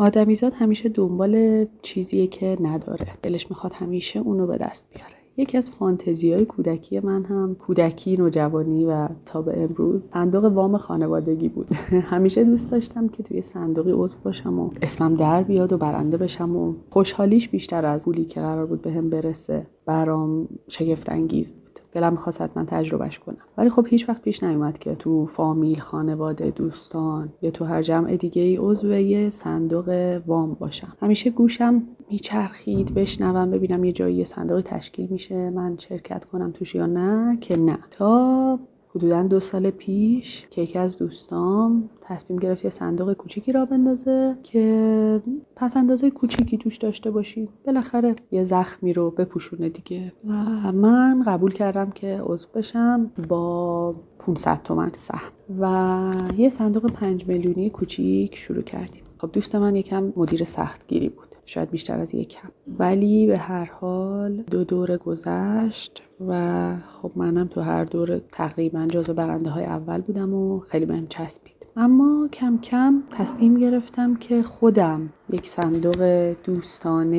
آدمیزاد همیشه دنبال چیزیه که نداره. دلش می‌خواد همیشه اونو به دست بیاره. یکی از فانتزی های کودکی من هم کودکی نوجوانی و تا به امروز صندوق وام خانوادگی بود. همیشه دوست داشتم که توی صندوقی عضو باشم و اسمم در بیاد و برنده بشم و خوشحالیش بیشتر از پولی که قرار بود بهم به برسه. برام شگفت انگیز بود. دلم می‌خواست حتما تجربهش کنم. ولی خب هیچ وقت پیش نیومد که تو فامیل خانواده دوستان یا تو هر جمع دیگه ای عضو یه صندوق وام باشم. همیشه گوشم میچرخید بشنوم ببینم یه جایی صندوق تشکیل میشه من شرکت کنم توش یا نه که نه. تا حدودا دو سال پیش که یکی از دوستام تصمیم گرفت یه صندوق کوچیکی را بندازه که پس اندازه کوچیکی توش داشته باشی. بالاخره یه زخمی رو بپوشونه دیگه. و من قبول کردم که عضو بشم با 500 تومن سهم. و یه صندوق 5 میلیونی کوچیک شروع کردیم. خب دوست من یکم مدیر سختگیری بود. شاید بیشتر از یک کم. ولی به هر حال دو دوره گذشت و خب منم تو هر دوره تقریبا جزو برنده های اول بودم و خیلی بهم چسبید. اما کم کم تصمیم گرفتم که خودم یک صندوق دوستانه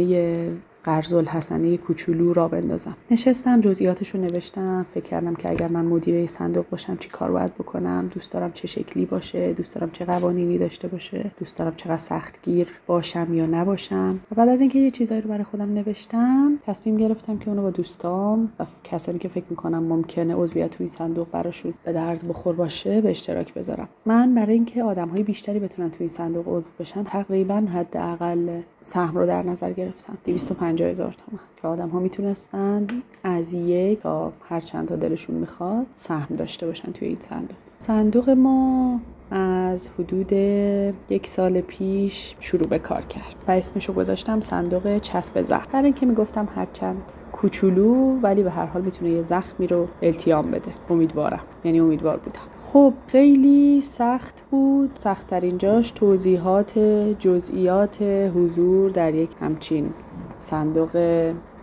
قرض الحسنه کوچولو را بندازم. نشستم جزئیاتش رو نوشتم. فکر کردم که اگر من مدیر صندوق باشم چی کار باید بکنم؟ دوست دارم چه شکلی باشه؟ دوست دارم چه قوانینی داشته باشه؟ دوست دارم چقدر سختگیر باشم یا نباشم؟ و بعد از اینکه یه چیزایی رو برای خودم نوشتم تصمیم گرفتم که اونو با دوستام و کسانی که فکر می‌کنم ممکنه عضویت توی صندوق براشون به درد بخور باشه به اشتراک بذارم. من برای اینکه آدمهای بیشتری بتونن توی صندوق عضو بشن تقریبا حداقل سهم رو در نظر گرفتم. 250 هزار تومن. که آدم ها می‌تونستن از یک تا هر چند تا دلشون می‌خواد سهم داشته باشن توی این صندوق. صندوق ما از حدود یک سال پیش شروع به کار کرد و اسمشو گذاشتم صندوق چسب زخم. برای اینکه می‌گفتم هرچند کوچولو ولی به هر حال می‌تونه یه زخمی رو التیام بده. امیدوارم. یعنی امیدوار بودم. خب خیلی سخت بود. سختترین جاش توضیحات جزئیات حضور در یک همچین صندوق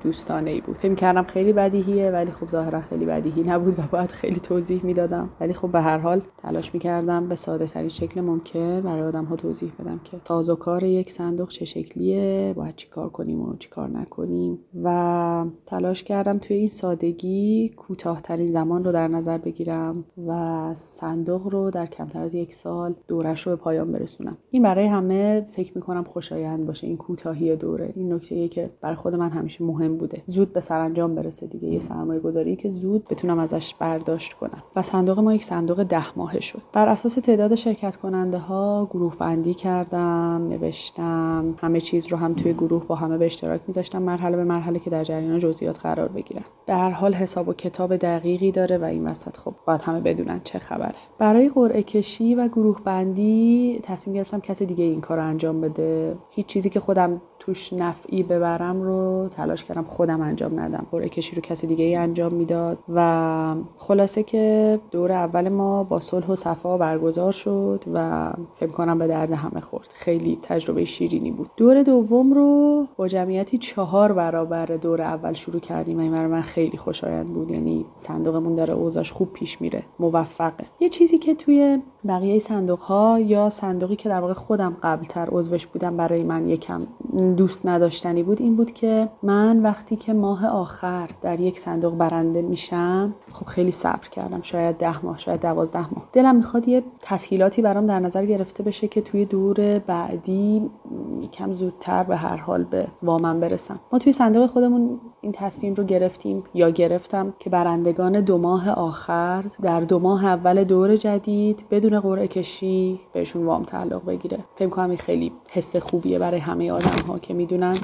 دوستانه ای بود. فکر کردم خیلی بدیهیه ولی خب ظاهرا خیلی بدیهی نبود و باید خیلی توضیح می‌دادم. ولی خب به هر حال تلاش می‌کردم به ساده ترین شکل ممکن برای آدم ها توضیح بدم که تازه کار یک صندوق چه شکلیه باید چی کار کنیم و چی کار نکنیم. و تلاش کردم توی این سادگی کوتاهترین زمان رو در نظر بگیرم و صندوق رو در کمتر از یک سال دورش رو به پایان برسونم. این برای همه فکر می‌کنم خوشایند باشه این کوتاهی دوره. این نکته که برای خود من همیشه مهم بوده. زود به سرانجام برسه دیگه. یه سرمایه گذاری که زود بتونم ازش برداشت کنم. و صندوق ما یک صندوق ده ماهه شد. بر اساس تعداد شرکت کننده ها گروه بندی کردم نوشتم همه چیز رو هم توی گروه با همه به اشتراک میذاشتم مرحله به مرحله که در جریان جزئیات قرار بگیرم به هر حال حساب و کتاب دقیقی داره و این وسط خب باید همه بدونن چه خبره. برای قرعه کشی و گروه بندی تصمیم گرفتم کسی دیگه این کار رو انجام بده. هیچ چیزی که خودم توش نفعی ببرم رو تلاش کردم خودم انجام ندم. قرعه کشی رو کسی دیگه ای انجام می‌داد و خلاصه که دور اول ما با صلح و صفا برگزار شد و فکر کنم به درد همه خورد. خیلی تجربه شیرینی بود. دور دوم رو با جمعیتی چهار برابر دور اول شروع کردیم. این من خیلی خوشایند بود. یعنی صندوقمون داره اوضاعش خوب پیش میره. موفقه. یه چیزی که توی بقیه صندوق ها یا صندوقی که در واقع خودم قبلتر عضوش بودم برای من یکم دوست نداشتنی بود این بود که من وقتی که ماه آخر در یک صندوق برنده میشم خب خیلی صبر کردم. شاید ده ماه شاید دوازده ماه. دلم می‌خواد یه تسهیلاتی برام در نظر گرفته بشه که توی دور بعدی یکم زودتر به هر حال به وامن برسم. ما توی صندوق خودمون این تصمیم رو گرفتیم یا گرفتم که برندگان دو ماه آخر در دو ماه اول دور جدید بدون قرعه کشی بهشون وام تعلق بگیره. فکر کنم خیلی حس خوبیه برای همه آدم ها که می‌دونن.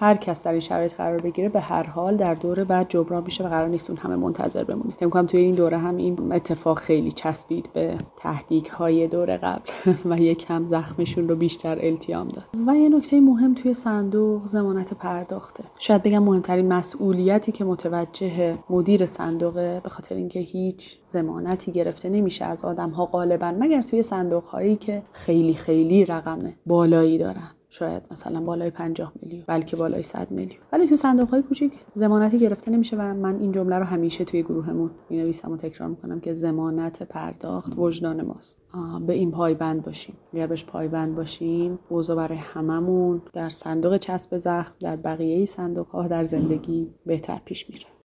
هر کس در این شرایط قرار بگیره به هر حال در دور بعد جبران میشه و قرار نیست اون همه منتظر بمونه. فکر کنم توی این دوره هم این اتفاق خیلی چسبید به تهدیگ های دور قبل و یک هم زخمشون رو بیشتر التیام داد. و یه نکته مهم توی صندوق زمانت پرداخته. شاید بگم مهمترین مسئولیتی که متوجه مدیر صندوقه به خاطر اینکه هیچ زمانتی گرفته نمیشه از آدم ها غالبا مگر توی صندوق هایی که خیلی خیلی رقم بالایی دارن. شاید مثلا بالای 50 میلیون بلکه بالای 100 میلیون. ولی تو صندوق های کوچیک ضمانتی گرفته نمیشه و من این جمله رو همیشه توی گروهمون می‌نویسم و تکرار می‌کنم که ضمانت پرداخت وجدان ماست. به این پایبند باشیم. اگر بهش پایبند باشیم اوضاع برای هممون در صندوق چسب زخم در بقیه صندوق ها در زندگی بهتر پیش میره.